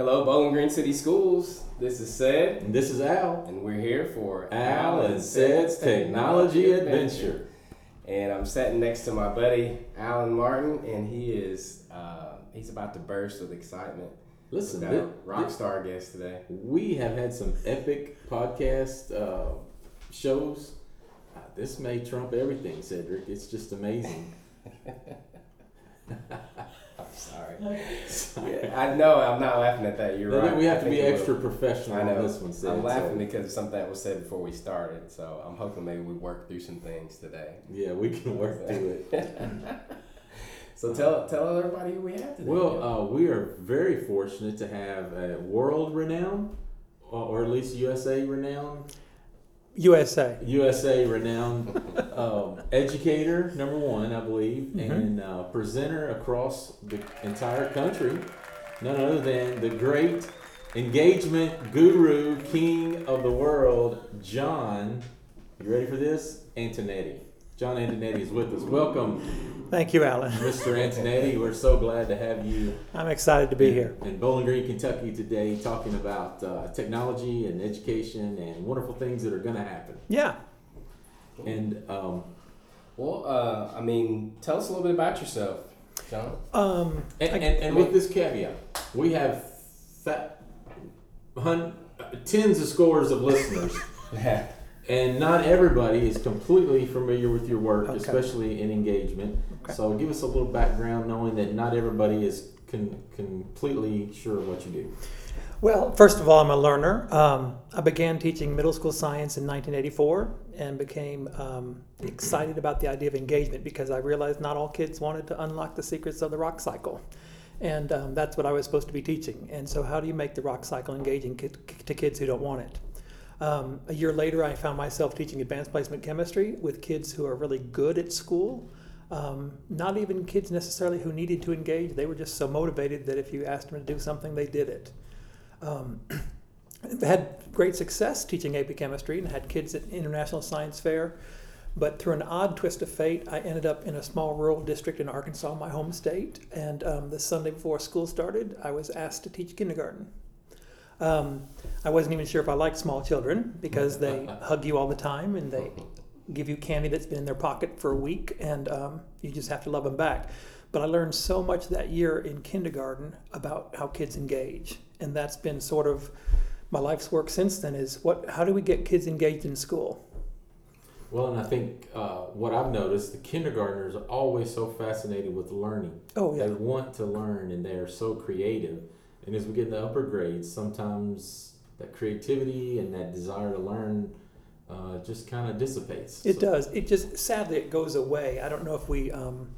Hello, Bowling Green City Schools. This is Ced, And this is Al. and we're here for Al and Ced's Technology Adventure. And I'm sitting next to my buddy Alan Martin, and he is uh, he's about to burst with excitement. Listen, We've got a rock star guest today. we have had some epic podcast uh, shows. Uh, this may trump everything, Cedric. It's just amazing. I'm sorry. Yeah, I know I'm not laughing at that. You're I right. we have I to be it extra will- professional I know. on this one, Ced. I'm laughing so- because of something that was said before we started. So I'm hoping maybe we work through some things today. yeah, we can work through it. So tell tell everybody who we have today. Well, uh, we are very fortunate to have a world renowned, or, or at least USA renowned, USA. USA renowned um, educator, number one, I believe, Mhm. and uh, presenter across the entire country. None other than the great engagement guru, king of the world, John. You ready for this? Antonetti. John Antonetti is with us. Welcome, Thank you, Alan. Mr. Antonetti. We're so glad to have you I'm excited to be here. in Bowling Green, Kentucky today, talking about uh, technology and education and wonderful things that are going to happen. Yeah. And um, Well, uh, I mean, tell us a little bit about yourself, John. Um, and, I- and, and with this caveat, we have fat, hun, tens of scores of listeners, and not everybody is completely familiar with your work, Okay. especially in engagement. Okay. So give us a little background, knowing that not everybody is con- completely sure of what you do. well, first of all, I'm a learner. Um, I began teaching middle school science in 1984 and became um, excited about the idea of engagement because I realized not all kids wanted to unlock the secrets of the rock cycle. And um, that's what I was supposed to be teaching. And so, how do you make the rock cycle engaging to kids who don't want it? Um, a year later, I found myself teaching advanced placement chemistry with kids who are really good at school. Um, not even kids necessarily who needed to engage. They were just so motivated that if you asked them to do something, they did it. Um, had great success teaching AP chemistry and had kids at International Science Fair. But through an odd twist of fate, I ended up in a small rural district in Arkansas, my home state. And um, the Sunday before school started, I was asked to teach kindergarten. Um, I wasn't even sure if I liked small children because they hug you all the time and they give you candy that's been in their pocket for a week, and um, you just have to love them back. But I learned so much that year in kindergarten about how kids engage, and that's been sort of my life's work since then. Is what? How do we get kids engaged in school? Well, and I think uh, what I've noticed, the kindergartners are always so fascinated with learning. Oh yeah, They want to learn and they are so creative. And as we get in the upper grades, sometimes that creativity and that desire to learn uh, just kind of dissipates. it So- does. It just sadly it goes away. I don't know if we. Um,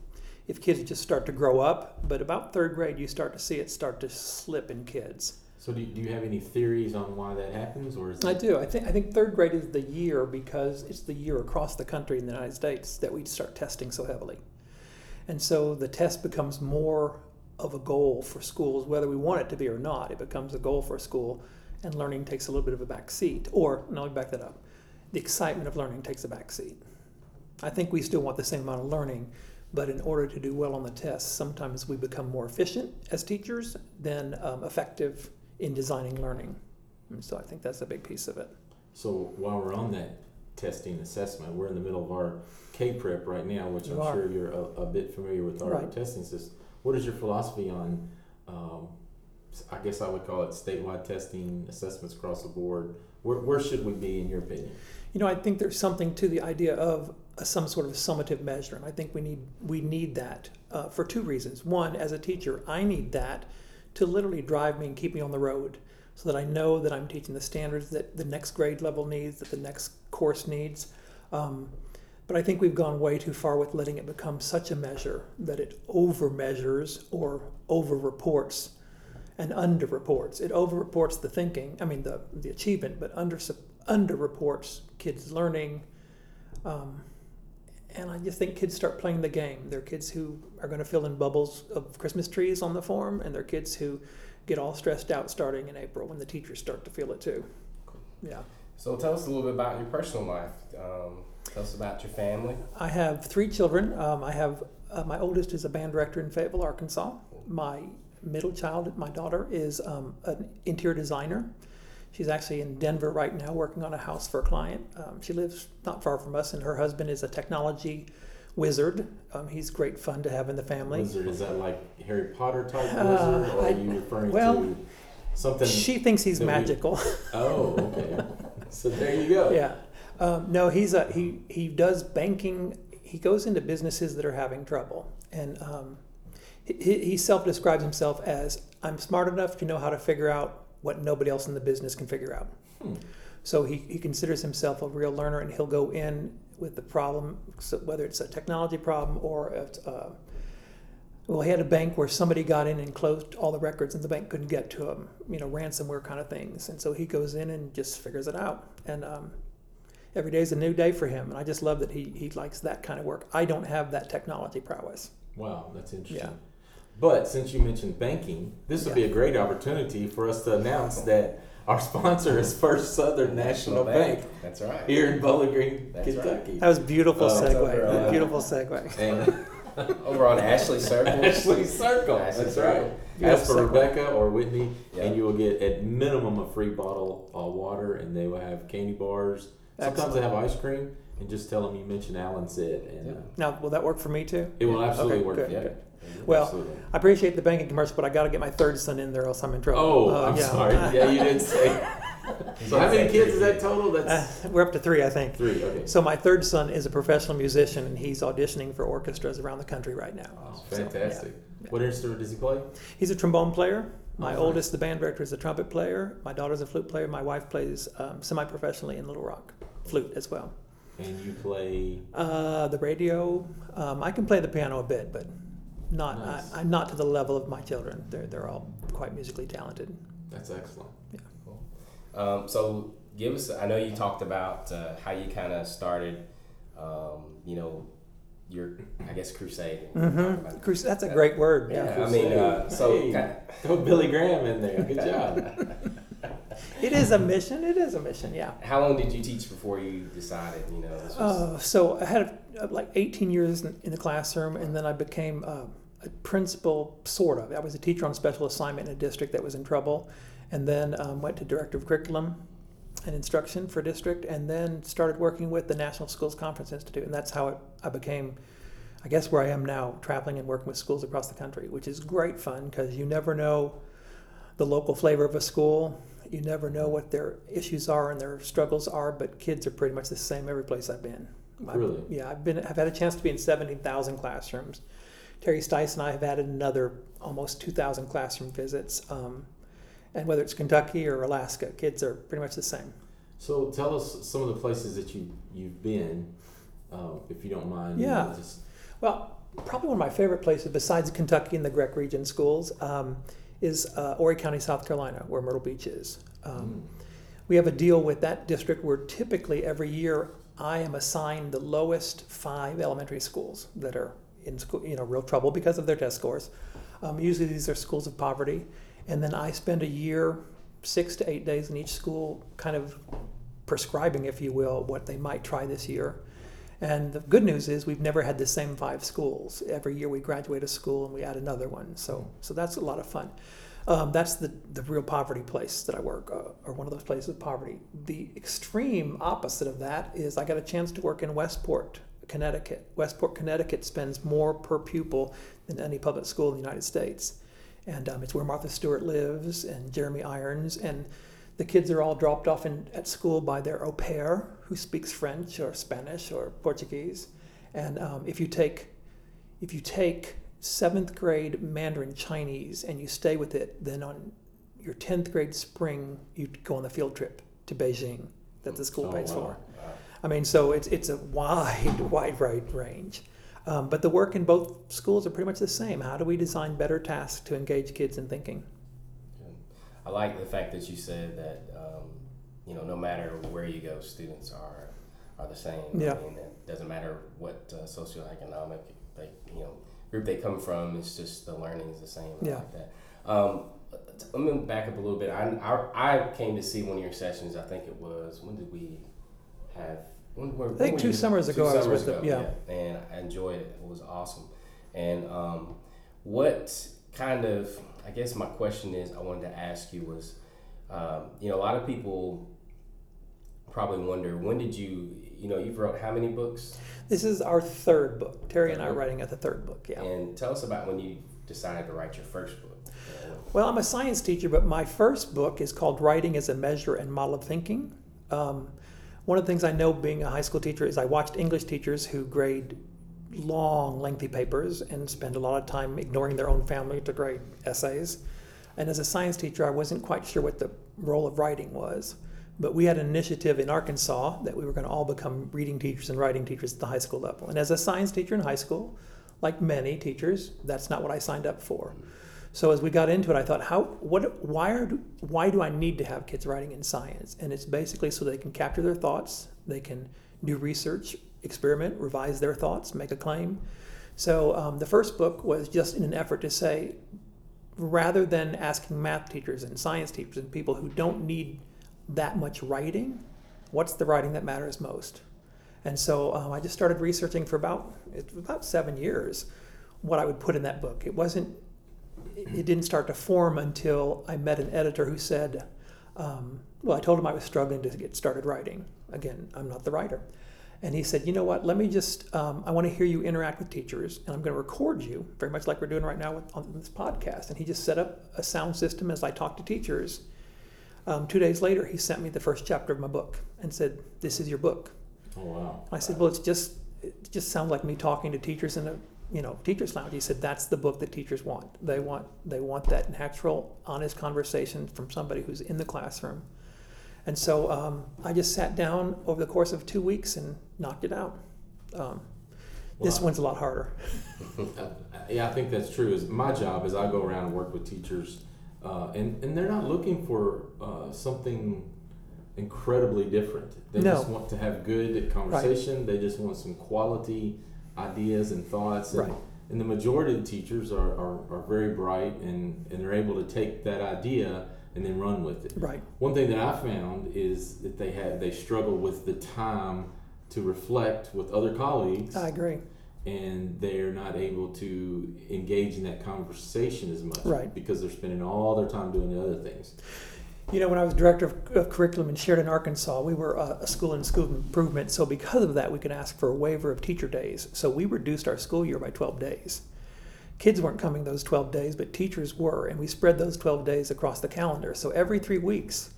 if kids just start to grow up, but about third grade, you start to see it start to slip in kids. So, do you, do you have any theories on why that happens, or is? I do. I think I think third grade is the year because it's the year across the country in the United States that we start testing so heavily, and so the test becomes more of a goal for schools, whether we want it to be or not. It becomes a goal for a school, and learning takes a little bit of a back seat. Or let me back that up. The excitement of learning takes a back seat. I think we still want the same amount of learning, but in order to do well on the test, sometimes we become more efficient as teachers than um, effective in designing learning. And so I think that's a big piece of it. So, while we're on that testing assessment, we're in the middle of our K-PREP right now, which You I'm are. sure you're a, a bit familiar with our Right. testing system. What is your philosophy on? Um, I guess I would call it statewide testing assessments across the board. Where, where should we be, in your opinion? You know, I think there's something to the idea of a, some sort of summative measure, and I think we need we need that uh, for two reasons. One, as a teacher, I need that to literally drive me and keep me on the road, so that I know that I'm teaching the standards that the next grade level needs, that the next course needs. Um, but I think we've gone way too far with letting it become such a measure that it overmeasures or overreports and underreports. It overreports the thinking, I mean, the, the achievement, but under, under reports kids' learning. Um, and I just think kids start playing the game. There are kids who are going to fill in bubbles of Christmas trees on the form, and there are kids who get all stressed out starting in April when the teachers start to feel it too. Yeah. So tell us a little bit about your personal life. Um, tell us about your family. I have three children. Um, I have uh, my oldest is a band director in Fayetteville, Arkansas. My middle child, my daughter, is um, an interior designer. She's actually in Denver right now working on a house for a client. Um, she lives not far from us, and her husband is a technology wizard. Um, he's great fun to have in the family. Wizard is that like Harry Potter type Uh, wizard, or are I- you referring well, to something? She thinks he's that we- magical. oh, okay. so there you go. yeah. Um, no, he's a he. He does banking. He goes into businesses that are having trouble, and um, he, he self describes himself as I'm smart enough to know how to figure out what nobody else in the business can figure out. Hmm. So he, he considers himself a real learner, and he'll go in with the problem, so whether it's a technology problem or it's, uh, well, he had a bank where somebody got in and closed all the records, and the bank couldn't get to him, you know, ransomware kind of things. And so he goes in and just figures it out. And um, every day is a new day for him, and I just love that he he likes that kind of work. I don't have that technology prowess. Wow, that's interesting. Yeah. But since you mentioned banking, this would be a great opportunity for us to announce that our sponsor is First Southern National Bank That's right. here in Bowling Green, That's right. Kentucky. That was beautiful it's over, segue. uh, beautiful segue. And Over on Ashley Circle. Ashley Circle. Ashley That's Circle. right. Beautiful Ask for segue. Rebecca or Whitney, Yeah. and you will get at minimum a free bottle of water, and they will have candy bars. Sometimes they have ice cream, and just tell them you mentioned Alan said, and Yeah. uh, Now, will that work for me too? it will absolutely Okay, work. good, for you. good. Well, Absolutely. I appreciate the banking commercial, but I got to get my third son in there, else I'm in trouble. Oh, Uh, I'm yeah. sorry. Yeah, you did say. so how many kids is that total? That's Uh, we're up to three, I think. three. Okay. So my third son is a professional musician, and he's auditioning for orchestras around the country right now. Oh, So, fantastic. yeah. What instrument does he play? He's a trombone player. My Oh, nice. oldest, the band director, is a trumpet player. My daughter's a flute player. My wife plays um, semi-professionally in Little Rock, flute as well. And you play. Uh, the radio, um, I can play the piano a bit, but not. Nice. I, I'm not to the level of my children. They're they're all quite musically talented. That's excellent. Um, so give us. I know you talked about uh, how you kind of started. Um, you know, your I guess crusade. Mm-hmm. Crus- that's a great word. Yeah, Yeah. I mean, uh, so Hey. kinda- Throw Billy Graham in there. Good job. It is a mission. It is a mission. Yeah. how long did you teach before you decided? You know, this was, Uh, so I had uh, like 18 years in, in the classroom, and then I became uh, a principal, sort of. I was a teacher on special assignment in a district that was in trouble, and then um, went to director of curriculum and instruction for district, and then started working with the National Schools Conference Institute, and that's how it, I became, I guess, where I am now, traveling and working with schools across the country, which is great fun because you never know the local flavor of a school. You never know what their issues are and their struggles are, but kids are pretty much the same every place I've been. I've- Really? yeah, I've been. I've had a chance to be in seventeen thousand classrooms. Terry Stice and I have added another almost two thousand classroom visits. Um, and whether it's Kentucky or Alaska, kids are pretty much the same. So tell us some of the places that you you've been, uh, if you don't mind. you know, Yeah. just Well, probably one of my favorite places, besides Kentucky and the GRREC region schools, um, is uh, Horry County, South Carolina, where Myrtle Beach is. Um, We have a deal with that district where typically every year I am assigned the lowest five elementary schools that are in school, you know, real trouble because of their test scores. Um, usually these are schools of poverty, and then I spend a year, six to eight days in each school, kind of prescribing, if you will, what they might try this year. And the good news is we've never had the same five schools. Every year we graduate a school and we add another one. So, so that's a lot of fun. Um, that's the, the real poverty place that I work, uh, or one of those places of poverty. The extreme opposite of that is I got a chance to work in Westport, Connecticut. Westport, Connecticut spends more per pupil than any public school in the United States. And um, it's where Martha Stewart lives and Jeremy Irons. And the kids are all dropped off in, at school by their au pair who speaks French or Spanish or Portuguese. And um, if you take if you take seventh grade Mandarin Chinese and you stay with it, then on your tenth grade spring you go on the field trip to Beijing that the school Oh, pays wow. for. I mean, so it's it's a wide, wide, wide range. Um, but the work in both schools are pretty much the same. How do we design better tasks to engage kids in thinking? I like the fact that you said that um, you know no matter where you go, students are are the same. Yeah. I mean, it doesn't matter what uh, socioeconomic they, you know group they come from. It's just the learning is the same. Yeah. like that. Um, let me back up a little bit. I, I, I came to see one of your sessions. I think it was when did we have? When, when, I think two you- summers two ago I was summers with them, ago, and I enjoyed it. It was awesome. And um, what kind of? I guess my question is, I wanted to ask you was, um, you know, a lot of people probably wonder when did you, you know, you've wrote how many books? This is our third book. Terry and I are writing at the third book. Yeah. And tell us about when you decided to write your first book. Well, I'm a science teacher, but my first book is called Writing as a Measure and Model of Thinking. Um, one of the things I know being a high school teacher is I watched English teachers who grade long, lengthy papers and spend a lot of time ignoring their own family to grade essays. And as a science teacher, I wasn't quite sure what the role of writing was. But we had an initiative in Arkansas that we were going to all become reading teachers and writing teachers at the high school level. And as a science teacher in high school, like many teachers, that's not what I signed up for. So as we got into it, I thought, how, what, why are, why do I need to have kids writing in science? And it's basically so they can capture their thoughts, they can do research, experiment, revise their thoughts, make a claim. So um, the first book was just in an effort to say, rather than asking math teachers and science teachers and people who don't need that much writing, what's the writing that matters most? And so um, I just started researching for about about seven years what I would put in that book. It wasn't it didn't start to form until I met an editor who said, um, well, I told him I was struggling to get started writing. Again, I'm not the writer. And he said, you know what, let me just, um, I want to hear you interact with teachers, and I'm going to record you, very much like we're doing right now with, on this podcast. And he just set up a sound system as I talked to teachers. Um, two days later, he sent me the first chapter of my book and said, this is your book. Oh wow. I said, well, it's just it just sounds like me talking to teachers in a you know teachers lounge. He said that's the book that teachers want. They want they want that natural, honest conversation from somebody who's in the classroom. And so um, I just sat down over the course of two weeks and knocked it out. Um, this Wow. one's a lot harder. Yeah, I think that's true. Is my job is I go around and work with teachers, uh, and and they're not looking for uh, something incredibly different. They No. just want to have good conversation. They just want some quality ideas and thoughts. And, Right. and the majority of the teachers are, are, are very bright and, and they're able to take that idea and then run with it. Right. One thing that I found is that they have they struggle with the time to reflect with other colleagues I agree. And they're not able to engage in that conversation as much Right. because they're spending all their time doing the other things. You know, when I was director of, of curriculum in Sheridan, Arkansas, we were a, a school in school improvement. So because of that, we could ask for a waiver of teacher days. So we reduced our school year by 12 days. Kids weren't coming those 12 days, but teachers were, and we spread those 12 days across the calendar. So every three weeks,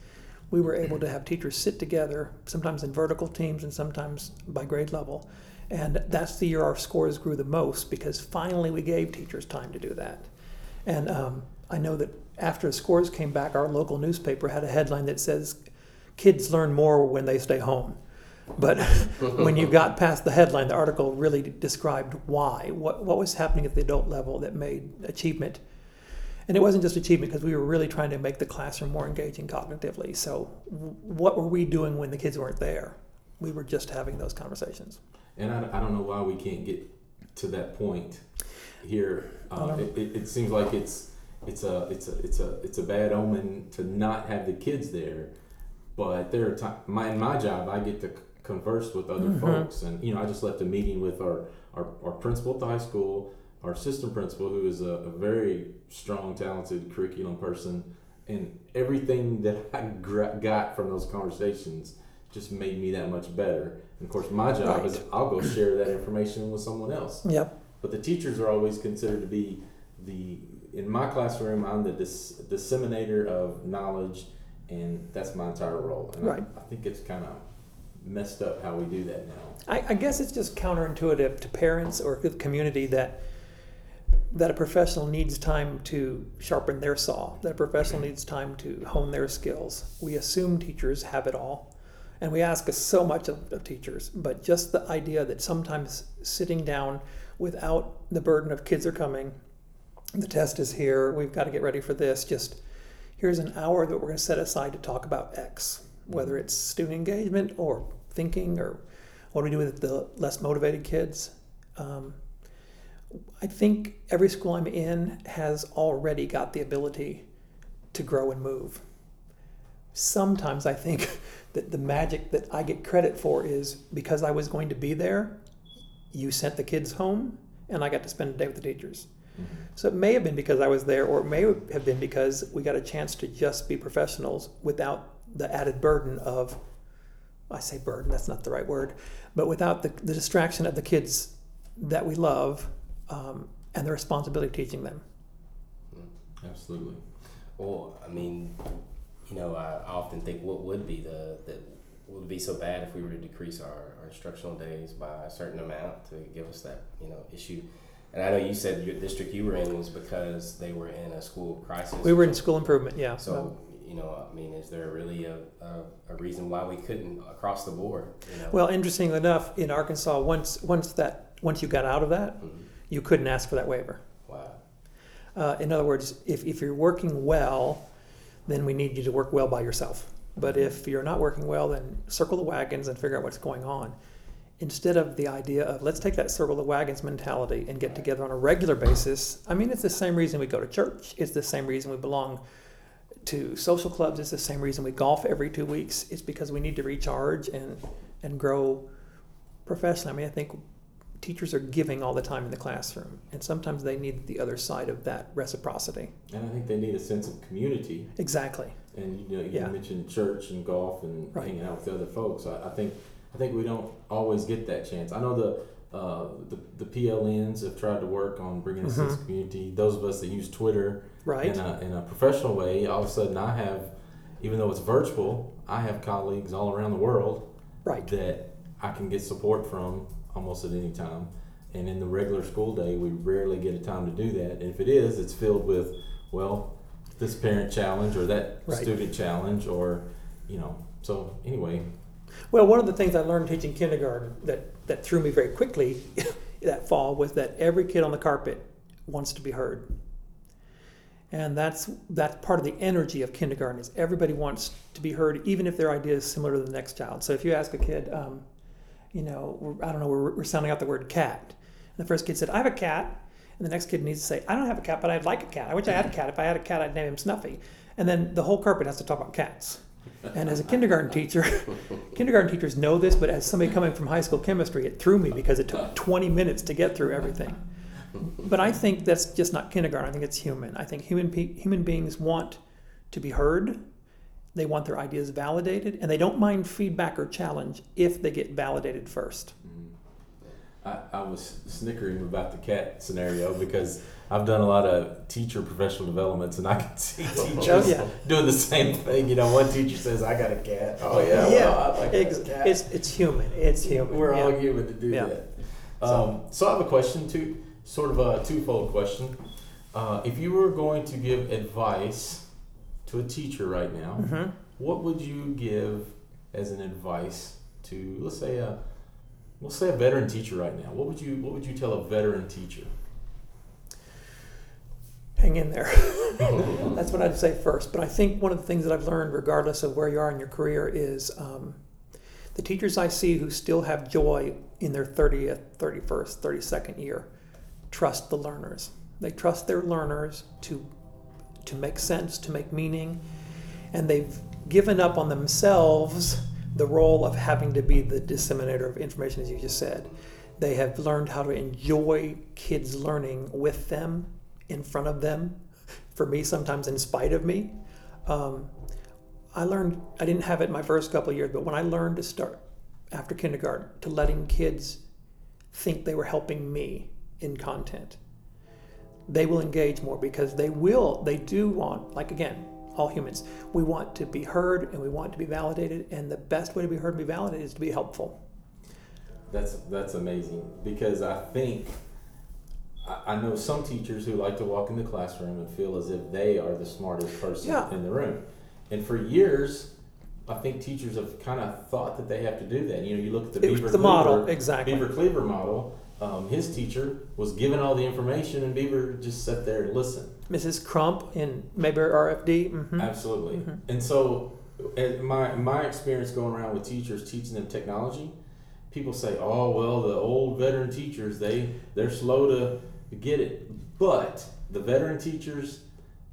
we were able to have teachers sit together, sometimes in vertical teams and sometimes by grade level. And that's the year our scores grew the most because finally we gave teachers time to do that. And um, I know that after the scores came back, our local newspaper had a headline that says, Kids learn more when they stay home. But when you got past the headline, the article really described why, what, what was happening at the adult level that made achievement. And it wasn't just achievement because we were really trying to make the classroom more engaging cognitively. So, what were we doing when the kids weren't there? We were just having those conversations. And I, I don't know why we can't get to that point here. Uh, it, it, it seems like it's it's a it's a it's a it's a bad omen to not have the kids there. But there are times my in my job I get to converse with other Mhm. folks, and you know I just left a meeting with our our, our principal at the high school, our assistant principal who is a, a very strong, talented curriculum person, and everything that I gra- got from those conversations just made me that much better. And of course, my job is I'll go share that information with someone else. Yep. But the teachers are always considered to be the in my classroom. I'm the dis- disseminator of knowledge, and that's my entire role. And Right. I, I think it's kind of messed up how we do that now. I, I guess it's just counterintuitive to parents or the community that that a professional needs time to sharpen their saw. That a professional mm-hmm. needs time to hone their skills. We assume teachers have it all, and we ask so much of, of teachers. But just the idea that sometimes sitting down without the burden of kids are coming, the test is here. We've got to get ready for this. Just here's an hour that we're going to set aside to talk about X, whether it's student engagement or thinking or what do we do with the less motivated kids. Um, I think every school I'm in has already got the ability to grow and move. Sometimes I think that the magic that I get credit for is because I was going to be there, you sent the kids home, and I got to spend a day with the teachers. So it may have been because I was there, or it may have been because we got a chance to just be professionals without the added burden of, I say burden, that's not the right word, but without the, the distraction of the kids that we love um, and the responsibility of teaching them. Absolutely. Well, I mean, you know, I often think what would be the that would be so bad if we were to decrease our, our instructional days by a certain amount to give us that you know issue. And I know you said your district you were in was because they were in a school crisis. We were in school improvement, yeah. So you know, I mean, is there really a, a, a reason why we couldn't across the board? You know? Well, interestingly enough, in Arkansas, once once that once you got out of that, Mhm. you couldn't ask for that waiver. Wow. Uh, in other words, if, if you're working well, then we need you to work well by yourself. But if you're not working well, then circle the wagons and figure out what's going on. Instead of the idea of let's take that circle the wagons mentality and get together on a regular basis. I mean, it's the same reason we go to church. It's the same reason we belong to social clubs. It's the same reason we golf every two weeks. It's because we need to recharge and, and grow professionally. I mean, I think teachers are giving all the time in the classroom, and sometimes they need the other side of that reciprocity. And I think they need a sense of community. Exactly. And you know, you Yeah. mentioned church and golf and Right. hanging out with the other folks. I, I think I think we don't always get that chance. I know the uh, the, the PLNs have tried to work on bringing a sense of Mhm. community. Those of us that use Twitter Right. in a, in a professional way, all of a sudden I have, even though it's virtual, I have colleagues all around the world Right. that I can get support from almost at any time. And in the regular school day, we rarely get a time to do that. And if it is, it's filled with, well, this parent challenge or that Right. student challenge or, you know. So anyway, Well, one of the things I learned teaching kindergarten that, that threw me very quickly that fall was that every kid on the carpet wants to be heard. And that's that's part of the energy of kindergarten is everybody wants to be heard, even if their idea is similar to the next child. So if you ask a kid, um, you know, I don't know, we're, we're sounding out the word cat. And the first kid said, I have a cat. And the next kid needs to say, I don't have a cat, but I'd like a cat. I wish I had a cat. If I had a cat, I'd name him Snuffy. And then the whole carpet has to talk about cats. And as a kindergarten teacher, kindergarten teachers know this, but as somebody coming from high school chemistry, it threw me because it took 20 minutes to get through everything. But I think that's just not kindergarten. I think it's human. I think human pe- human beings want to be heard. They want their ideas validated, and they don't mind feedback or challenge if they get validated first. I, I was snickering about the cat scenario because I've done a lot of teacher professional developments and I can see teachers Oh, yeah. doing the same thing. You know, one teacher says, I got a cat. Oh, yeah, well, like to have ex- a cat. it's it's human. It's human. We're yeah. all human to do Yeah. that. Um, so I have a question, too, sort of a twofold question. Uh, if you were going to give advice to a teacher right now, Mhm. what would you give as an advice to, let's say, a we'll say a veteran teacher right now? What would you What would you tell a veteran teacher? Hang in there. That's what I'd say first. But I think one of the things that I've learned, regardless of where you are in your career, is um, the teachers I see who still have joy in their 30th, 31st, 32nd year trust the learners. They trust their learners to, to make sense, to make meaning, and they've given up on themselves the role of having to be the disseminator of information, as you just said. They have learned how to enjoy kids' learning with them, in front of them, for me, sometimes in spite of me. Um, I learned, I didn't have it my first couple years, but when I learned to start after kindergarten, to letting kids think they were helping me in content, they will engage more because they will, they do want, like again, all humans, we want to be heard and we want to be validated, and the best way to be heard and be validated is to be helpful. That's that's amazing because I think I, I know some teachers who like to walk in the classroom and feel as if they are the smartest person Yeah. in the room, and for years. I think teachers have kind of thought that they have to do that. You know, you look at the It Beaver the model, exactly. Beaver Cleaver model. Um, his teacher was given all the information, and Beaver just sat there and listened. Mrs. Crump in Mayberry RFD. mhm. Absolutely. Mhm. And so, my my experience going around with teachers teaching them technology, people say, "Oh, well, the old veteran teachers they they're slow to get it," but the veteran teachers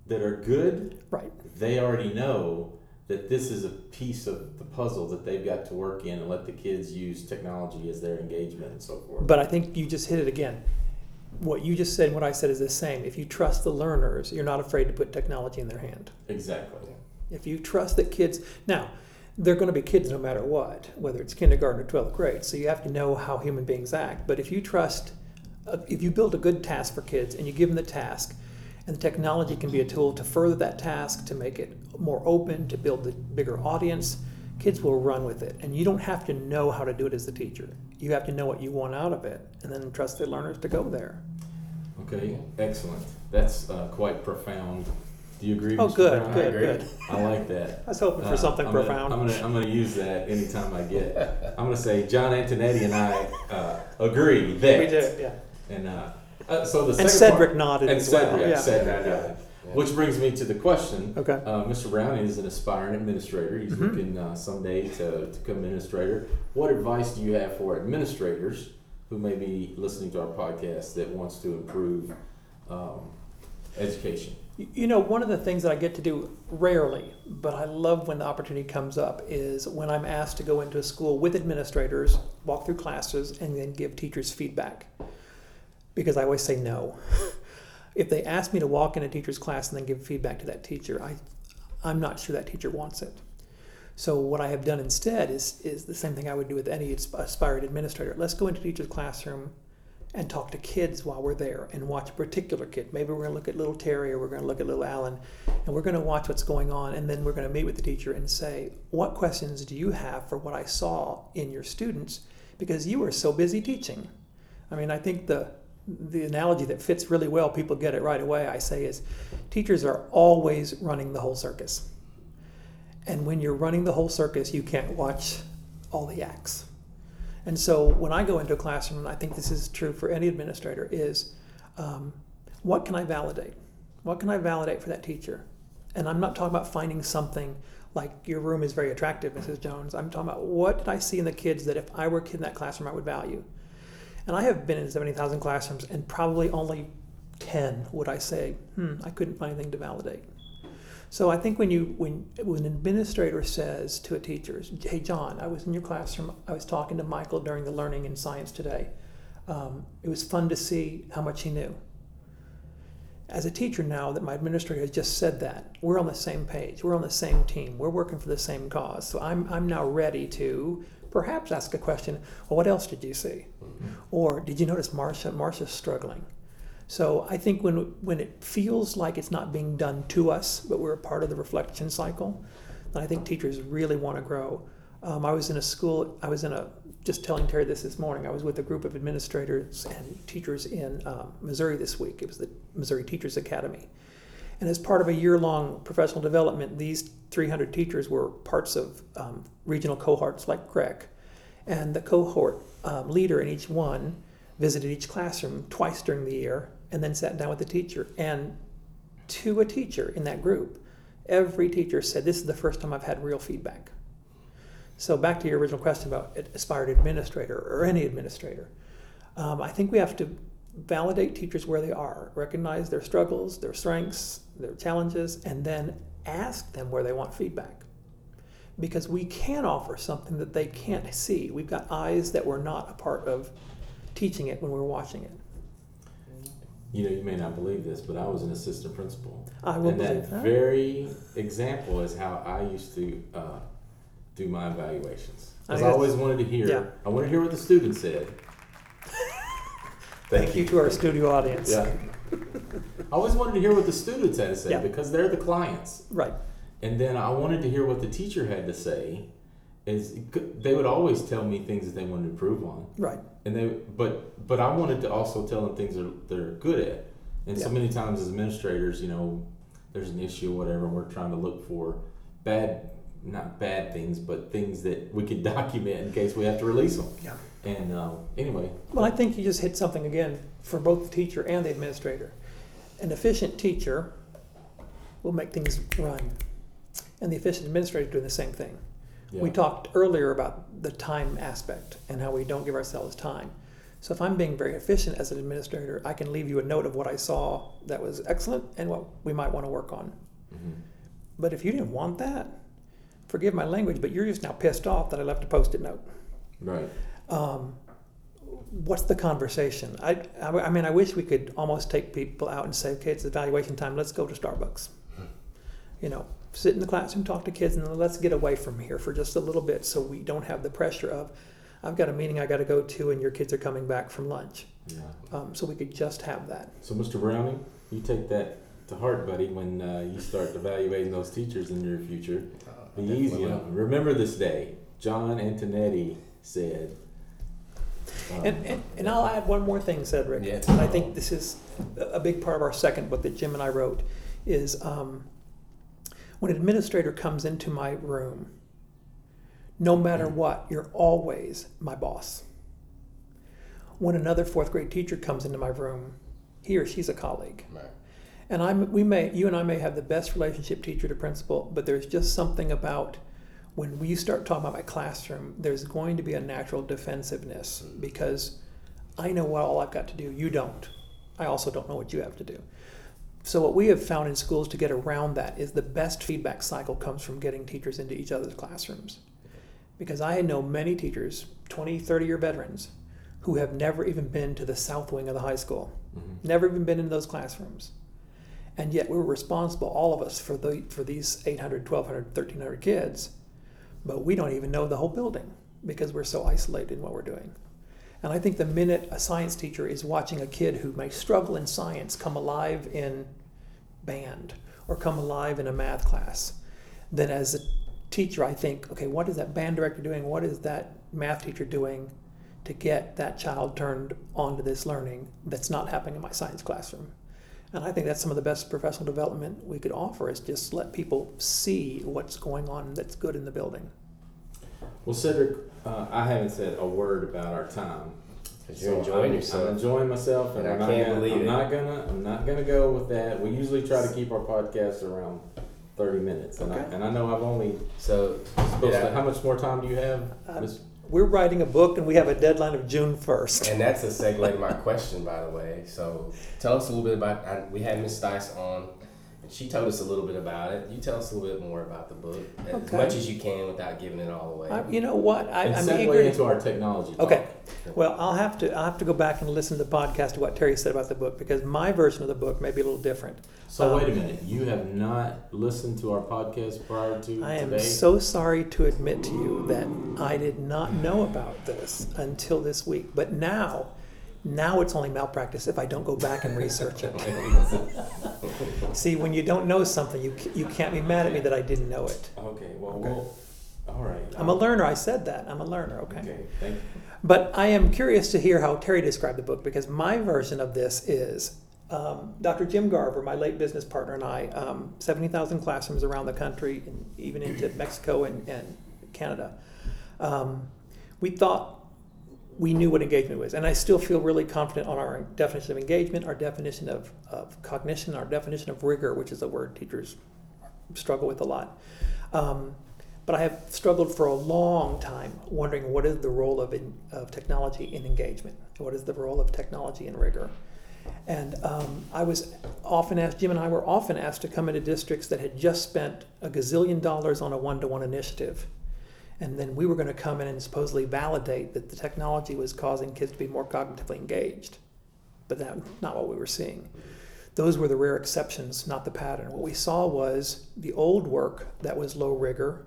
that are good, Right. they already know that this is a piece of the puzzle that they've got to work in and let the kids use technology as their engagement and so forth. But I think you just hit it again. What you just said and what I said is the same. If you trust the learners, you're not afraid to put technology in their hand. exactly. If you trust that kids, now, they're going to be kids no matter what, whether it's kindergarten or 12th grade. So you have to know how human beings act. But if you trust, if you build a good task for kids and you give them the task, and the technology can be a tool to further that task, to make it more open, to build the bigger audience, kids will run with it. And you don't have to know how to do it as the teacher. You have to know what you want out of it and then trust the learners to go there. Okay, excellent. That's uh, quite profound. Do you agree? Oh, Mr. good, Brown? good, agree. good. I like that. I was hoping for Uh, something I'm gonna- profound. I'm gonna, I'm gonna use that anytime I get. I'm gonna say John Antonetti and I uh, agree that. we do, yeah. And uh, uh, so the And second Cedric part, nodded and as well. Cedric, yeah. Cedric Yeah. nodded. Which brings me to the question. Okay. Uh, Mr. Brown is an aspiring administrator. He's Mhm. looking uh, someday to, to become administrator. What advice do you have for administrators who may be listening to our podcast that wants to improve um, education? You- You know, one of the things that I get to do rarely, but I love when the opportunity comes up, is when I'm asked to go into a school with administrators, walk through classes, and then give teachers feedback. Because I always say no. if they ask me to walk in a teacher's class and then give feedback to that teacher, I, I'm not sure that teacher wants it. So what I have done instead is is the same thing I would do with any asp- aspired administrator. Let's go into teacher's classroom and talk to kids while we're there and watch a particular kid. Maybe we're going to look at little Terry or we're going to look at little Alan and we're going to watch what's going on and then we're going to meet with the teacher and say, "What questions do you have for what I saw in your students because you were so busy teaching?" I mean, I think the the analogy that fits really well, people get it right away, I say is teachers are always running the whole circus. And when you're running the whole circus, you can't watch all the acts. And so when I go into a classroom, and I think this is true for any administrator, is um, what can I validate? What can I validate for that teacher? And I'm not talking about finding something like your room is very attractive, Mrs. Jones. I'm talking about what did I see in the kids that if I were a kid in that classroom, I would value. And I have been in 70,000 classrooms, and probably only 10 would I say, hmm, I couldn't find anything to validate. So I think when you when when an administrator says to a teacher, "Hey John, I was in your classroom. I was talking to Michael during the learning in science today. Um, it was fun to see how much he knew." As a teacher now that my administrator has just said that, we're on the same page. We're on the same team. We're working for the same cause. So I'm I'm now ready to perhaps ask a question. Well, what else did you see? Or did you notice Marcia? Marcia's struggling. So I think when when it feels like it's not being done to us, but we're a part of the reflection cycle, then I think teachers really want to grow. Um, I was in a school. I was in a just telling Terry this this morning. I was with a group of administrators and teachers in um, Missouri this week. It was the Missouri Teachers Academy, and as part of a year-long professional development, these 300 teachers were parts of um, regional cohorts like CREC, and the cohort um, leader in each one visited each classroom twice during the year and then sat down with the teacher. And to a teacher in that group, every teacher said, This is the first time I've had real feedback. So, back to your original question about aspired administrator or any administrator, um, I think we have to validate teachers where they are, recognize their struggles, their strengths, their challenges, and then ask them where they want feedback. Because we can offer something that they can't see. We've got eyes that were not a part of teaching it when we were watching it. You know, you may not believe this, but I was an assistant principal. I will and believe that that. very example is how I used to uh, do my evaluations. I Because I, guess- always wanted to hear. Yeah. I want to hear what the student said. Thank you to our studio audience. Yeah. I always wanted to hear what the students had to say Yeah. because they're the clients. Right. And then I wanted to hear what the teacher had to say. Is they would always tell me things that they wanted to improve on, Right. and they but but I wanted to also tell them things that they're good at. And so many times as administrators, you know, there's an issue or whatever, and we're trying to look for bad, not bad things, but things that we can document in case we have to release them. Yeah. And uh, anyway, Well, I think you just hit something again for both the teacher and the administrator. An efficient teacher will make things run, and the efficient administrator doing the same thing. yeah. We talked earlier about the time aspect and how we don't give ourselves time. So if I'm being very efficient as an administrator, I can leave you a note of what I saw that was excellent and what we might want to work on. Mhm. But if you didn't want that, forgive my language, but you're just now pissed off that I left a post-it note. Right. Um, what's the conversation? I, I, I mean, I wish we could almost take people out and say, okay, it's evaluation time. Let's go to Starbucks. You know, sit in the classroom, talk to kids, and then let's get away from here for just a little bit, so we don't have the pressure of, I've got a meeting I got to go to, and your kids are coming back from lunch. Yeah. Um, so we could just have that. So, Mr. Browning, you take that to heart, buddy, when uh, you start evaluating those teachers in your future. Uh, Be definitely easy will. on. Remember this day. John Antonetti said. um, And, and, and I'll add one more thing, Cedric. Yeah. I think this is a big part of our second book that Jim and I wrote is um, when an administrator comes into my room, no matter mm. what, you're always my boss. When another fourth grade teacher comes into my room, he or she's a colleague. Right. And I'm, we may, you and I may have the best relationship teacher to principal, but there's just something about when we start talking about my classroom, there's going to be a natural defensiveness mm. because I know what all I've got to do. You don't. I also don't know what you have to do. So what we have found in schools to get around that is the best feedback cycle comes from getting teachers into each other's classrooms. Because I know many teachers, 20, 30 year veterans, who have never even been to the south wing of the high school, Mhm. never even been in those classrooms. And yet we're responsible, all of us, for, the, for these 800, 1200, 1300 kids, but we don't even know the whole building because we're so isolated in what we're doing. And I think the minute a science teacher is watching a kid who may struggle in science come alive in band or come alive in a math class, then as a teacher, I think, okay, what is that band director doing? What is that math teacher doing to get that child turned onto this learning that's not happening in my science classroom? And I think that's some of the best professional development we could offer is just let people see what's going on that's good in the building. Well, Cedric, uh, I haven't said a word about our time. Because you're So enjoying I'm, yourself. I'm enjoying myself, and, And I I'm, not can't gonna, believe I'm it. not gonna. I'm not gonna go with that. We usually try to keep our podcast around thirty minutes, and I and I know I've only so, supposed did to. How much more time do you have? Uh, Miss- We're writing a book and we have a deadline of June 1st. and that's a segue to my question, by the way. So, tell us a little bit about. I, we had Miss Stice on, and she told us a little bit about it. You tell us a little bit more about the book, as Okay. much as you can, without giving it all away. I, you know what? I, and I'm segue eager. into our technology. talk. Okay. Well, I'll have to I'll have to go back and listen to the podcast of what Terry said about the book because my version of the book may be a little different. So Um, wait a minute. You have not listened to our podcast prior to I am today. so sorry to admit to you that I did not know about this until this week. But now, now it's only malpractice if I don't go back and research it. See, when you don't know something, you you can't be mad at me that I didn't know it. okay. Well, Okay. we'll. All right. I'm a learner. I said that. I'm a learner. Okay. Okay. Thank you. But I am curious to hear how Terry described the book because my version of this is um, Dr. Jim Garver, my late business partner, and I, um, 70,000 classrooms around the country, and even into Mexico and, and Canada. Um, we thought we knew what engagement was, and I still feel really confident on our definition of engagement, our definition of, of cognition, our definition of rigor, which is a word teachers struggle with a lot. Um, but I have struggled for a long time wondering what is the role of, in, of technology in engagement? What is the role of technology in rigor? And um, I was often asked, Jim and I were often asked to come into districts that had just spent a gazillion dollars on a one to one initiative. And then we were going to come in and supposedly validate that the technology was causing kids to be more cognitively engaged. But that's not what we were seeing. Those were the rare exceptions, not the pattern. What we saw was the old work that was low rigor,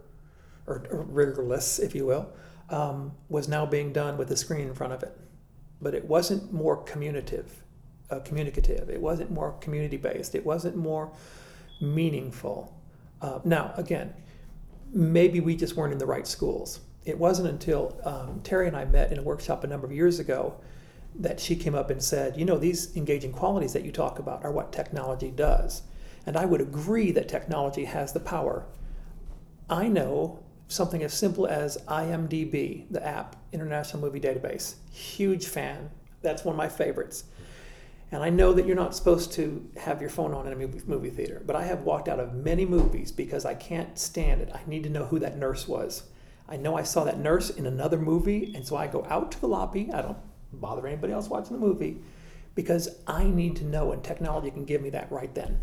or, or rigorless, if you will, um, was now being done with a screen in front of it. But it wasn't more communicative, uh, communicative. It wasn't more community based. It wasn't more meaningful. Uh, now, again, maybe we just weren't in the right schools. It wasn't until um, Terry and I met in a workshop a number of years ago that she came up and said, You know, these engaging qualities that you talk about are what technology does. And I would agree that technology has the power. I know something as simple as IMDb, the app, International Movie Database. Huge fan. That's one of my favorites. And I know that you're not supposed to have your phone on in a movie, theater, but I have walked out of many movies because I can't stand it. I need to know who that nurse was. I know I saw that nurse in another movie, and so I go out to the lobby. I don't bother anybody else watching the movie because I need to know, and technology can give me that right then.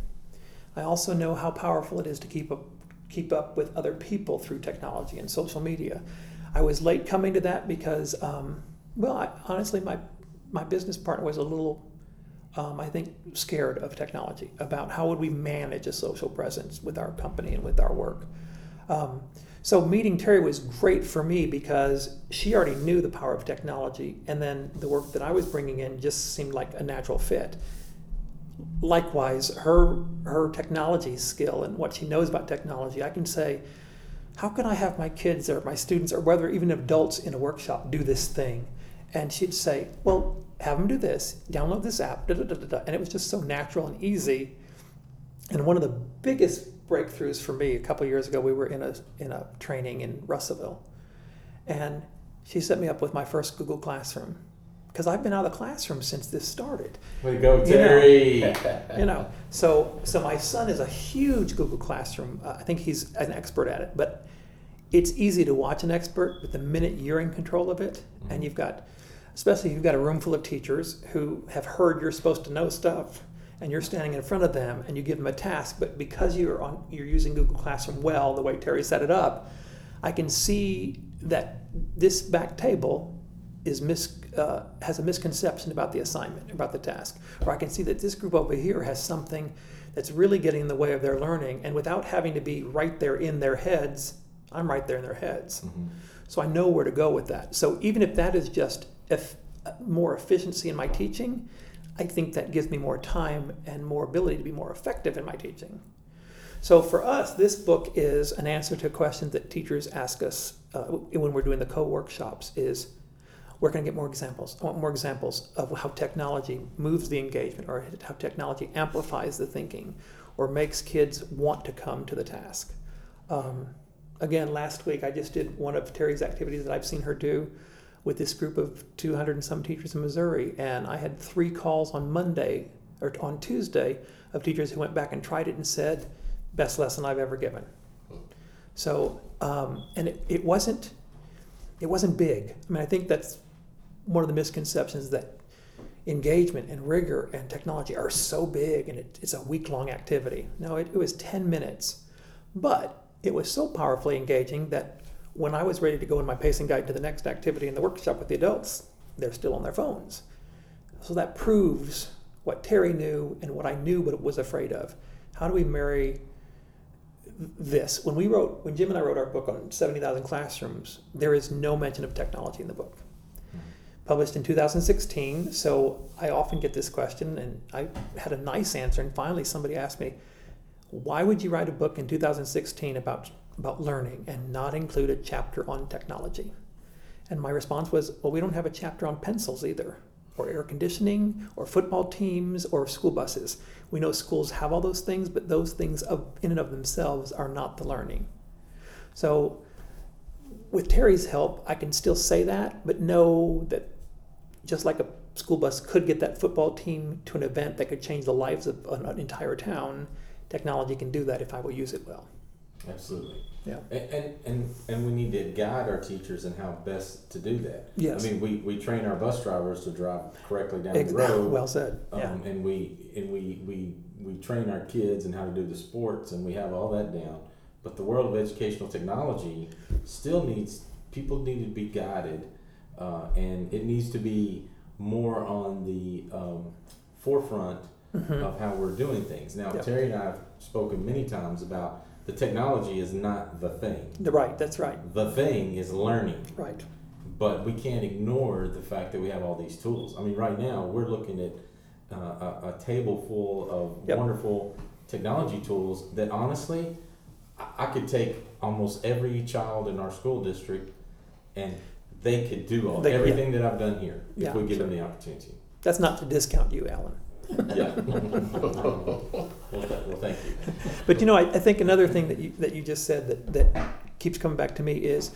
I also know how powerful it is to keep up, keep up with other people through technology and social media. I was late coming to that because, um, well, I, honestly, my, my business partner was a little, um, I think, scared of technology about how would we manage a social presence with our company and with our work. Um, so meeting Terry was great for me because she already knew the power of technology, and then the work that I was bringing in just seemed like a natural fit. Likewise, her her technology skill and what she knows about technology, I can say, how can I have my kids or my students or whether even adults in a workshop do this thing? And she'd say, well, have them do this, download this app, da, da, da, da, da. and it was just so natural and easy. And one of the biggest breakthroughs for me a couple years ago, we were in a in a training in Russellville, and she set me up with my first Google Classroom because I've been out of the classroom since this started. To go, You know. Terry. You know, so so my son is a huge Google Classroom. Uh, I think he's an expert at it, but it's easy to watch an expert. But the minute you're in control of it, and you've got, especially if you've got a room full of teachers who have heard you're supposed to know stuff, and you're standing in front of them and you give them a task, but because you're on you're using Google Classroom well, the way Terry set it up, I can see that this back table is mis, uh, has a misconception about the assignment, about the task. Or I can see that this group over here has something that's really getting in the way of their learning, and without having to be right there in their heads, I'm right there in their heads. So I know where to go with that. So even if that is just if, more efficiency in my teaching, I think that gives me more time and more ability to be more effective in my teaching. So for us, this book is an answer to a question that teachers ask us uh, when we're doing the co-workshops is where can I get more examples? I want more examples of how technology moves the engagement or how technology amplifies the thinking or makes kids want to come to the task. Um, again, last week I just did one of Terry's activities that I've seen her do with this group of 200 and some teachers in Missouri. And I had three calls on Monday or on Tuesday of teachers who went back and tried it and said, best lesson I've ever given. So, um, and it, it wasn't, it wasn't big. I mean, I think that's one of the misconceptions that engagement and rigor and technology are so big and it, it's a week long activity. No, it, it was 10 minutes, but it was so powerfully engaging that when I was ready to go in my pacing guide to the next activity in the workshop with the adults, they're still on their phones. So that proves what Terry knew and what I knew but was afraid of. How do we marry this? When we wrote, when Jim and I wrote our book on 70,000 classrooms, there is no mention of technology in the book. Published in 2016, so I often get this question, and I had a nice answer. And finally, somebody asked me, "Why would you write a book in 2016 about about learning and not include a chapter on technology?" And my response was, "Well, we don't have a chapter on pencils either, or air conditioning, or football teams, or school buses. We know schools have all those things, but those things of, in and of themselves are not the learning." So with Terry's help, I can still say that, but know that just like a school bus could get that football team to an event that could change the lives of an, an entire town, technology can do that if I will use it well. Absolutely. Yeah. And, and, and, and we need to guide our teachers in how best to do that. Yes. I mean, we, we train our bus drivers to drive correctly down Ex- the road. well said. Um, yeah. and we and we, we we train our kids in how to do the sports and we have all that down. But the world of educational technology still needs people need to be guided, uh, and it needs to be more on the um, forefront Mhm. of how we're doing things. Now, Yep. Terry and I have spoken many times about the technology is not the thing. The- Right. That's right. The thing is learning. Right. But we can't ignore the fact that we have all these tools. I mean, right now we're looking at uh, a, a table full of Yep. wonderful technology tools that honestly, I, I could take almost every child in our school district and they could do all, They- yeah. everything that I've done here if Yeah, we give sure. them the opportunity. That's not to discount you, Alan. Yeah. well, th- well, thank you. But you know, I, I think another thing that you that you just said that that keeps coming back to me is,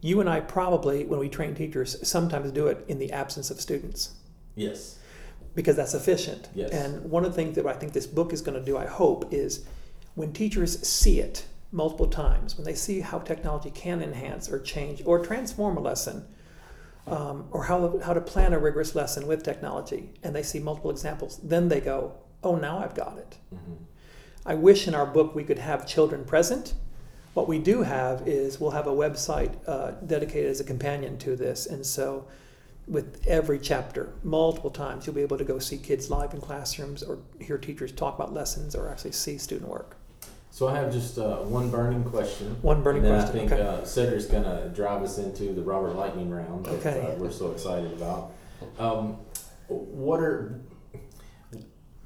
you and I probably, when we train teachers, sometimes do it in the absence of students. Yes. because that's efficient. Yes. And one of the things that I think this book is going to do, I hope, is when teachers see it multiple times, when they see how technology can enhance or change or transform a lesson, um, or how, how to plan a rigorous lesson with technology, and they see multiple examples, then they go, oh, now I've got it. Mhm. I wish in our book we could have children present. What we do have is we'll have a website uh, dedicated as a companion to this, and so with every chapter, multiple times, you'll be able to go see kids live in classrooms or hear teachers talk about lessons or actually see student work. So I have just uh, one burning question. One burning and then question. I think okay. uh, Cedric's going to drive us into the Robert Lightning round that Okay. uh, we're so excited about. Um, what are,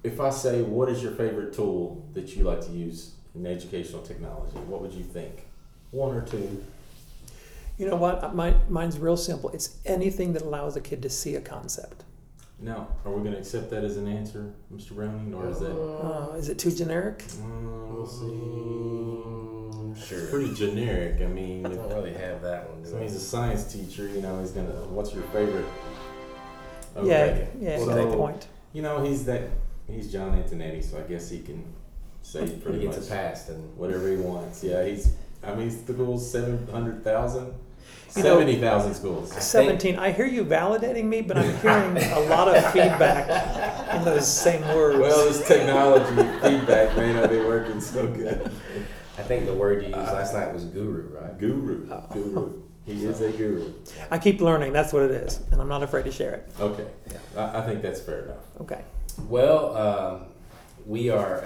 if I say, what is your favorite tool that you like to use in educational technology? What would you think? One or two? You know what? Mine, mine's real simple. It's anything that allows a kid to see a concept. Now, are we going to accept that as an answer, Mr. Browning, or is that? Uh, is it too generic? Mm, we'll see. Mm, It's sure. pretty generic. I mean, I don't really have that one. so he's a science teacher. You know, he's gonna. What's your favorite? Yeah, yeah, So- good point. You know, he's that. He's John Antonetti, so I guess he can say He pretty gets much a pass, and whatever he wants. Yeah, he's. I mean, the schools seven hundred thousand. You know- Seventy thousand schools. 17. I hear you validating me, but I'm hearing a lot of feedback in those same words. Well, this technology feedback may not be working so good. I think the word you used last night was guru, right? Guru, Oh. guru. He is a guru. I keep learning. That's what it is, and I'm not afraid to share it. Okay, I, I think that's fair enough. Okay. Well, um, we are.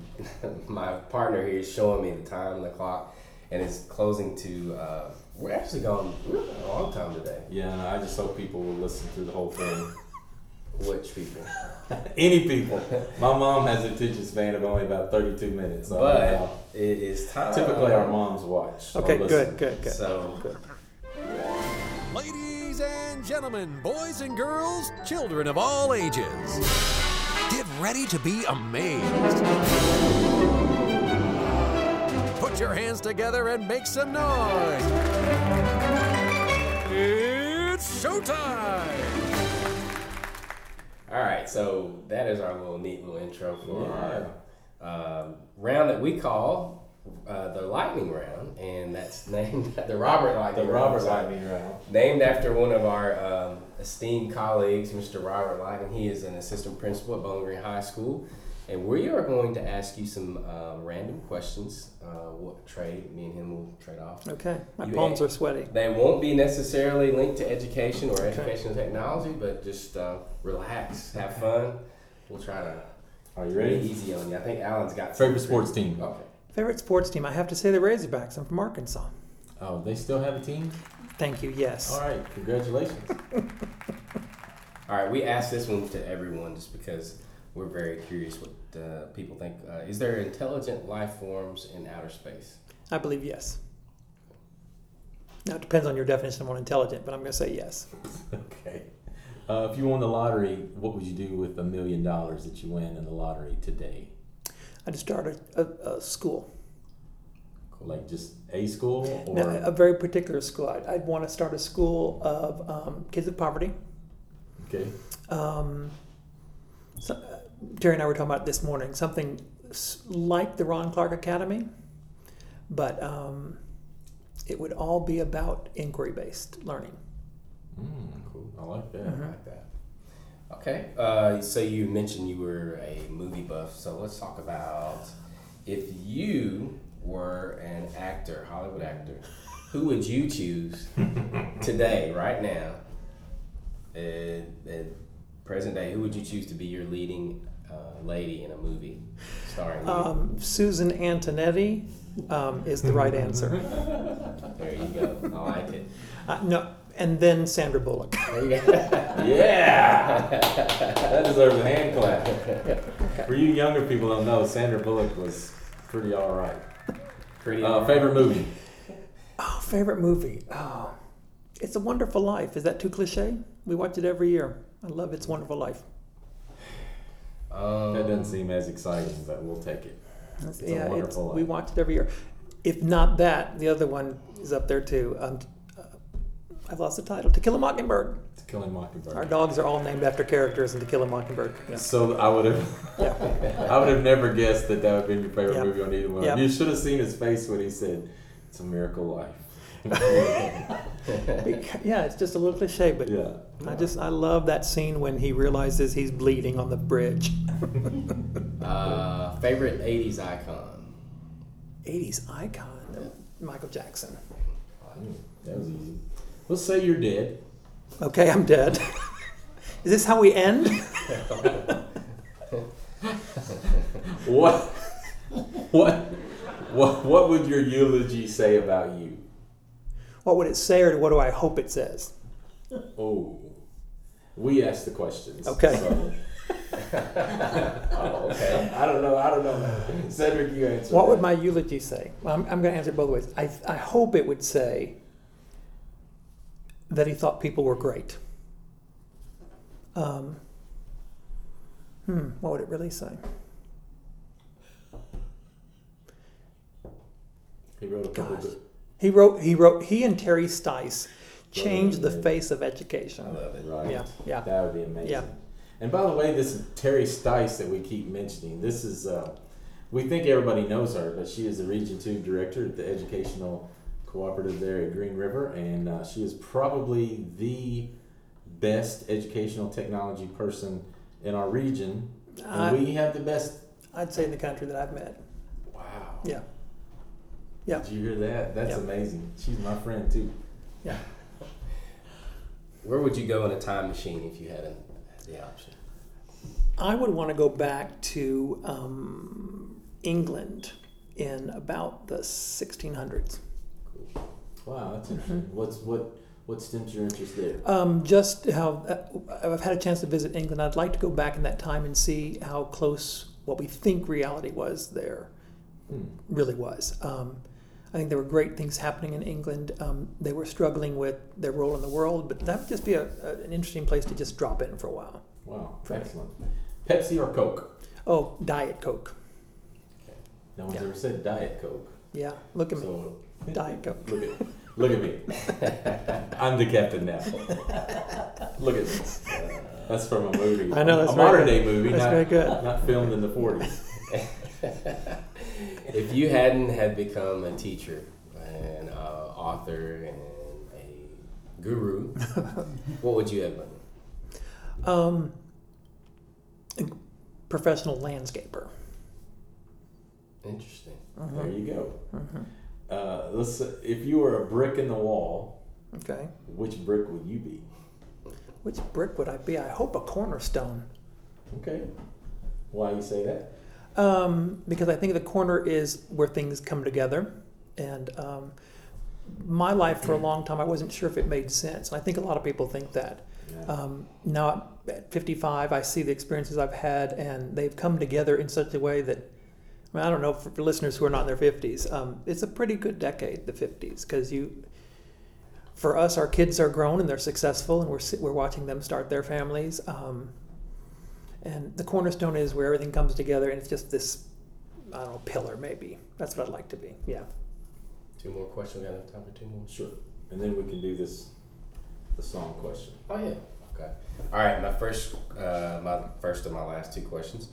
my partner here is showing me the time on the clock, and it's closing to. Uh, we're actually going we're going a long time today. Yeah, and I just hope people will listen to the whole thing. Which people? Any people. My mom has an attention span of only about 32 minutes. So But uh, it is time. typically our moms watch. Okay. Good. Good. Good. So Good. Ladies and gentlemen, boys and girls, children of all ages, get ready to be amazed. Your hands together and make some noise. It's showtime! All right, so that is our little neat little intro for our um, round that we call uh, the lightning round, and that's named the Robert The Lightning. Robert round. So, Lightning round. Named after one of our um, esteemed colleagues, Mr. Robert Lightning. He is an assistant principal at Bowling Green High School, and we are going to ask you some uh, random questions. Uh, what trade? Me and him will trade off. Okay. My You palms ain't- are sweaty. They won't be necessarily linked to education or Okay. educational technology, but just uh, relax, have fun. We'll try to Are you be ready? easy on you. I think Alan's got Favorite some- sports team? Okay. Favorite sports team? I have to say the Razorbacks. I'm from Arkansas. Oh, they still have a team? Thank you. Yes. All right, congratulations. All right, we asked this one to everyone just because we're very curious what uh, people think. Uh, is there intelligent life forms in outer space? I believe yes. Now it depends on your definition of what intelligent, but I'm going to say yes. okay. Uh, if you won the lottery, what would you do with a million dollars that you win in the lottery today? I'd start a, a, a school, Like just a school or Now, a very particular school. I'd, I'd want to start a school of um, kids of poverty. okay? Um, so, Terry and I were talking about this morning something like the Ron Clark Academy, but um, it would all be about inquiry based learning. Mm, cool. I like that. I like that. Okay, uh, so you mentioned you were a movie buff, so let's talk about if you were an actor, Hollywood actor, who would you choose today, right now, at, at present day? Who would you choose to be your leading uh, lady in a movie starring? Um, Susan Antonetti um, is the right answer. there you go. I like it. Uh, no, and then Sandra Bullock. There you go. Yeah! that deserves a hand clap. For you younger people don't know, Sandra Bullock was pretty all right. Pretty. Uh, favorite movie? Oh, favorite movie. Oh, It's a Wonderful Life. Is that too cliche? We watch it every year. I love It's Wonderful Life. Um, That doesn't seem as exciting, but we'll take it. It's, a Wonderful we Life. watch it every year. If not that, the other one is up there too. Um, uh, I've lost the title. To Kill a Mockingbird. To Kill a Mockingbird. Our dogs are all named after characters in To Kill a Mockingbird. Yeah. So I would have, yeah. I would have never guessed that that would be your favorite Yep. movie on either one. Yep. You should have seen his face when he said, "It's a miracle life." Yeah, it's just a little cliche, but yeah. I just I love that scene when he realizes he's bleeding on the bridge. Uh, favorite '80s icon. 80s icon, Michael Jackson. That was easy. Let's say you're dead. Okay, I'm dead. Is this how we end? What, what, what, what would your eulogy say about you? What would it say, or what do I hope it says? Oh, we asked the questions. Okay. so- Oh, okay. I don't know. I don't know. Cedric, you answer. What that. would my eulogy say? Well, I'm, I'm going to answer it both ways. I, I hope it would say that he thought people were great. Um, hmm, what would it really say? He wrote a couple. Gosh. He wrote, he wrote, he and Terry Stice changed the face of education. I love it. right. Yeah, yeah. That would be amazing. Yeah. And by the way, this Terry Stice that we keep mentioning, this is, uh, we think everybody knows her, but she is the Region 2 director at the Educational Cooperative there at Green River, and uh, she is probably the best educational technology person in our region. And I- we have the best. I'd say in the country that I've met. Wow. Yeah. Yeah. Did you hear that? That's Yeah. amazing. She's my friend too. Yeah. Where would you go in a time machine if you had a, the option? I would want to go back to um, England in about the 1600s. Wow, that's interesting. What's what what stemmed your interest there? Um, just how uh, I've had a chance to visit England. I'd like to go back in that time and see how close what we think reality was there Hmm. really was. Um, I think there were great things happening in England. Um, they were struggling with their role in the world, but that would just be a, a, an interesting place to just drop in for a while. Wow, excellent. Pepsi or Coke? Oh, Diet Coke. Okay. No one's Yeah. ever said Diet Coke. Yeah, look at me. Diet Coke. look at look at me. I'm the captain now. Look at. That's from a movie. I know, that's a modern good. day movie, That's not, very good. not filmed in the 40s. If you hadn't had become a teacher, an uh, author, and a guru, what would you have been? Um, a professional landscaper. Interesting. There you go. Mhm. Uh, let's. If you were a brick in the wall, Okay. which brick would you be? Which brick would I be? I hope a cornerstone. Okay. Why you say that? Um, because I think the corner is where things come together. And um, my life for a long time, I wasn't sure if it made sense. And I think a lot of people think that. Yeah. Um, now at 55, I see the experiences I've had, and they've come together in such a way that, I, mean, I don't know, for, listeners who are not in their 50s, um, it's a pretty good decade, the 50s, because you, for us, our kids are grown and they're successful, and we're, we're watching them start their families. Um, and the cornerstone is where everything comes together, and it's just this, I don't know, pillar maybe. That's what I'd like to be. Yeah. Two more questions. We got enough time for two more. Sure. And then we can do this, the song question. Oh yeah. Okay. All right. My first, uh, my first and my last two questions.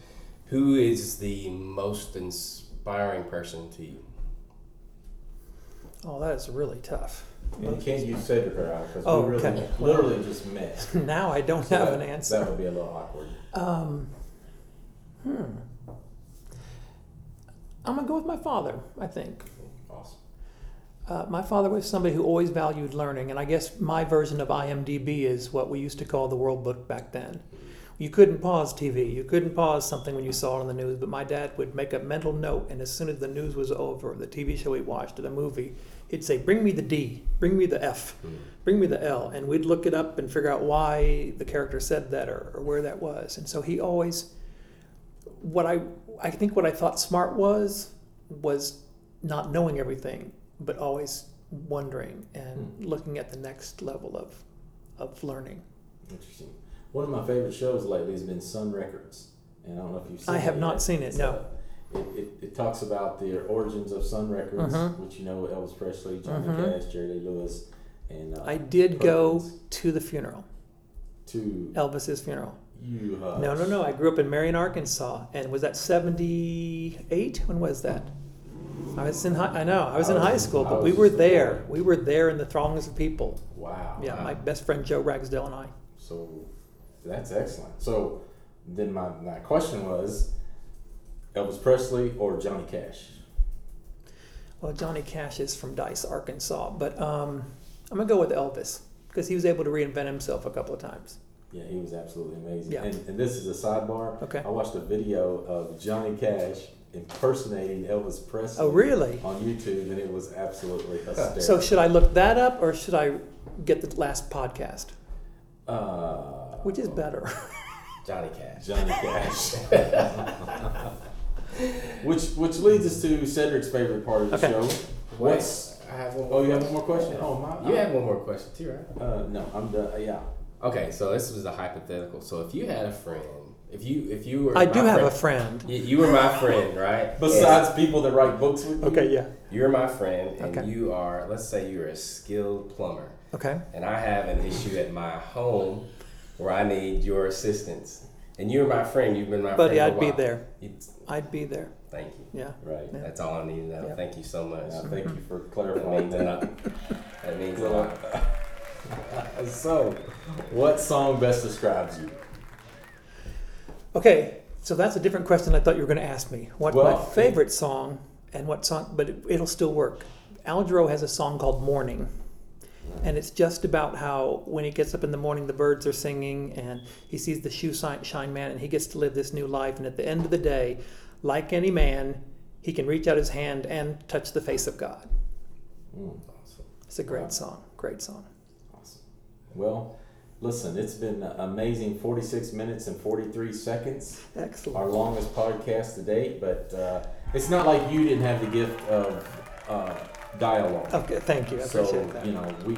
Who is the most inspiring person to you? Oh, that is really tough. And you can't use Cedric or I because Oh, we really, okay. literally just met. now I don't So have that- an answer. That would be a little awkward. Um, hmm. I'm gonna go with my father. I think Awesome. uh, my father was somebody who always valued learning, and I guess my version of IMDb is what we used to call the World Book back then. You couldn't pause TV. You couldn't pause something when you saw it on the news. But my dad would make a mental note, and as soon as the news was over, the TV show he watched or the movie, he'd say, "Bring me the D, bring me the F, hmm. bring me the L," and we'd look it up and figure out why the character said that or, or where that was. And so he always, what I I think what I thought smart was was not knowing everything, but always wondering and hmm. looking at the next level of of learning. Interesting. One of my favorite shows lately has been Sun Records, and I don't know if you've seen. I have it not yet. seen it, no. It, it, it talks about the origins of Sun Records, Mhm. which you know Elvis Presley, Johnny Mhm. Cash, Jerry Lee Lewis, and uh, I did go to the funeral, to Elvis's funeral. you. Hush. No, no, no. I grew up in Marion, Arkansas, and was that '78? When was that? I was in high, I know I was I in was high school, but we were there. boy. We were there in the throngs of people. Wow. Yeah, Wow. my best friend Joe Ragsdale and I. So that's excellent. So then my, my question was Elvis Presley or Johnny Cash? Well, Johnny Cash is from Dyess, Arkansas, but um, I'm gonna go with Elvis because he was able to reinvent himself a couple of times. Yeah, he was absolutely amazing. Yeah. And, and this is a sidebar. Okay. I watched a video of Johnny Cash impersonating Elvis Presley. Oh, really? On YouTube, and it was absolutely hysterical. So should I look that up or should I get the last podcast? uh, Which is better? Johnny Cash. Johnny Cash. which which leads us to Cedric's favorite part of the Okay. show. Wait, What's I have one more. oh you have one more question? Oh my You have one more question too, right? uh, no, I'm done. Yeah. Okay, so this was a hypothetical. So if you had a friend, if you if you were I my do have a friend, friend. you, you were my friend, right? Besides people that write books with you. Okay, yeah. You're my friend, and Okay. you are, let's say you're a skilled plumber, Okay. and I have an issue at my home where I need your assistance. And you're my friend, you've been my Buddy, friend. for a I'd be while. there. It's- I'd be there. thank you. Yeah. Right. Yeah. That's all I need to know. Yeah. Thank you so much. Yeah, thank you for clarifying that. That means a lot. so, what song best describes you? Okay, so that's a different question I thought you were going to ask me. What Well, my favorite song and what song, but it, it'll still work. Al Jarreau has a song called Morning. And it's just about how when he gets up in the morning, the birds are singing and he sees the shoe shine, man and he gets to live this new life. And at the end of the day, like any man, he can reach out his hand and touch the face of God. Mm, Awesome. It's a great Wow. song. Great song. awesome. Well, listen, it's been amazing 46 minutes and 43 seconds. Excellent. Our longest podcast to date, but uh, it's not like you didn't have the gift of uh, dialogue. Okay, thank you. I so, appreciate that. you know, we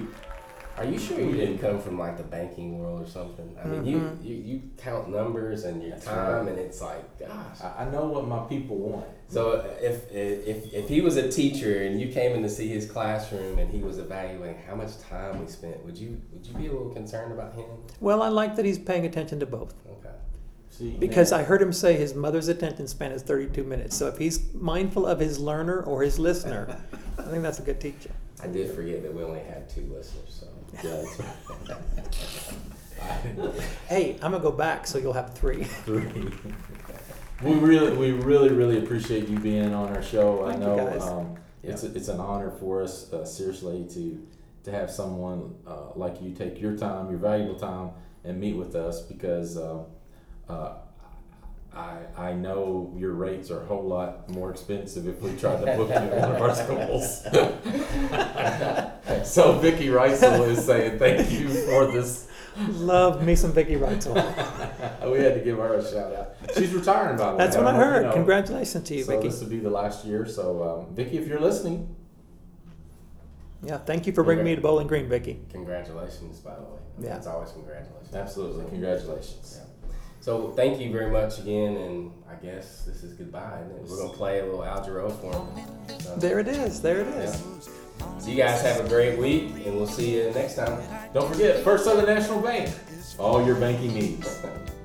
Are you sure you didn't come from like the banking world or something? I mean, you, mm-hmm. you you count numbers and your That's time, right. and it's like, gosh. I, I know what my people want. So uh, if, if if he was a teacher and you came in to see his classroom and he was evaluating how much time we spent, would you would you be a little concerned about him? Well, I like that he's paying attention to both. Okay. See, Because now- I heard him say his mother's attention span is 32 minutes. So if he's mindful of his learner or his listener, I think that's a good teacher. I did forget that we only had two listeners, so Yeah, that's right. Hey, I'm gonna go back, so you'll have three. Three. we really, we really, really appreciate you being on our show. I Thank you, know guys. um, it's it's an honor for us, uh, seriously, to to have someone uh, like you take your time, your valuable time, and meet with us because uh, uh, I I know your rates are a whole lot more expensive if we tried to book you in one of our schools. so Vicky Reisel is saying thank you for this. Love me some Vicky Reitzel. we had to give her a shout out. She's retiring, by the way. That's what I don't know if you heard. know. Congratulations to you, so Vicky. this will be the last year. So, um, Vicky, if you're listening, Yeah, thank you for bringing me to Bowling Green, Vicky. congratulations, by the way. Yeah. It's always congratulations. absolutely, congratulations. Yeah. So thank you very much again, and I guess this is goodbye. isn't? We're gonna play a little Al Jarreau for him. So, There it is. There it is. yeah. So you guys have a great week, and we'll see you next time. Don't forget, First Southern National Bank, all your banking needs.